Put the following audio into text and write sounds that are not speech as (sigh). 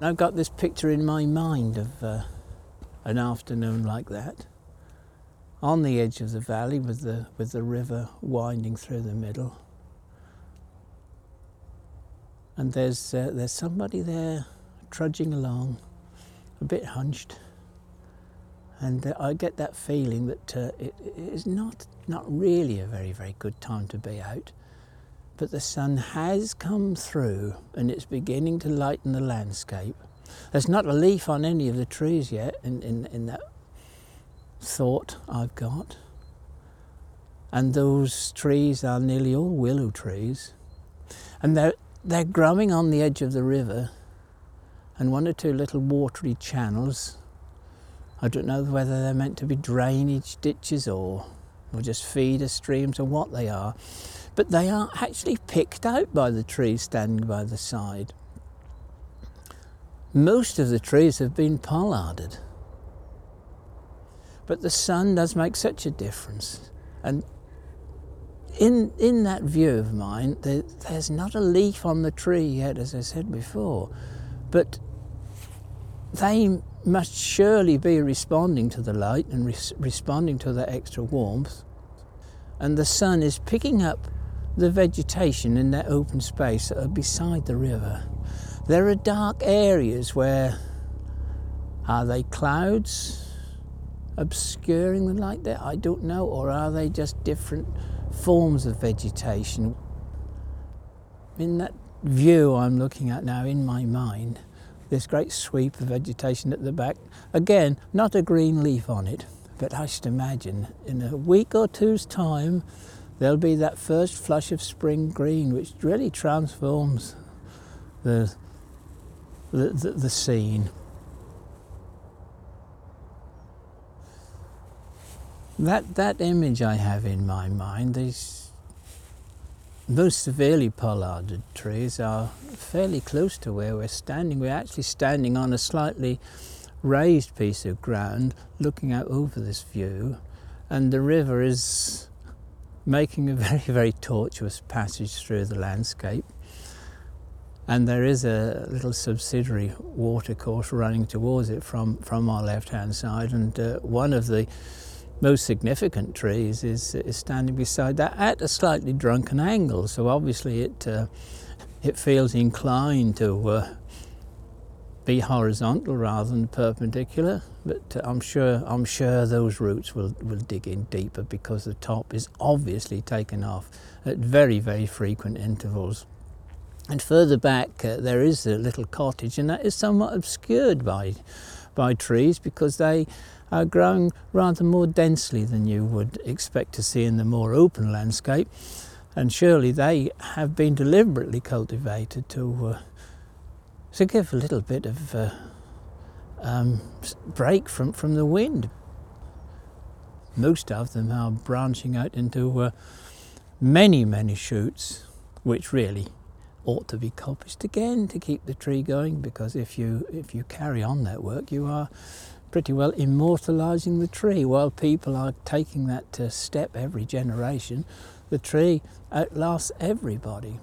I've got this picture in my mind of uh, an afternoon like that, on the edge of the valley with the, with the river winding through the middle. And there's, uh, there's somebody there trudging along, a bit hunched. And uh, I get that feeling that uh, it, is not, not really a very, very good time to be out. But the sun has come through and it's beginning to lighten the landscape. There's not a leaf on any of the trees yet in, in, in that thought I've got. And those trees are nearly all willow trees. And they're, they're growing on the edge of the river and one or two little watery channels. I don't know whether they're meant to be drainage ditches or, or just feeder streams or what they are but they are actually picked out by the trees standing by the side. Most of the trees have been pollarded. But the sun does make such a difference. And in, in that view of mine, there, there's not a leaf on the tree yet, as I said before, but they must surely be responding to the light and res- responding to the extra warmth. And the sun is picking up the vegetation in that open space that are beside the river. There are dark areas where are they clouds obscuring the light there? I don't know, or are they just different forms of vegetation? In that view I'm looking at now in my mind, this great sweep of vegetation at the back, again, not a green leaf on it, but I should imagine in a week or two's time there'll be that first flush of spring green which really transforms the, the, the, the scene. That, that image I have in my mind, these most severely pollarded trees are fairly close to where we're standing. We're actually standing on a slightly raised piece of ground looking out over this view and the river is making a (laughs) very, very tortuous passage through the landscape. And there is a little subsidiary watercourse running towards it from, from our left hand side. And uh, one of the most significant trees is, is standing beside that at a slightly drunken angle. So obviously it, uh, it feels inclined to uh, be horizontal rather than perpendicular. But uh, I'm sure I'm sure those roots will, will dig in deeper because the top is obviously taken off at very very frequent intervals. And further back uh, there is a little cottage, and that is somewhat obscured by by trees because they are growing rather more densely than you would expect to see in the more open landscape. And surely they have been deliberately cultivated to uh, to give a little bit of uh, um, break from, from the wind. Most of them are branching out into uh, many, many shoots, which really ought to be coppiced again to keep the tree going because if you if you carry on that work you are pretty well immortalizing the tree while people are taking that uh, step every generation the tree outlasts everybody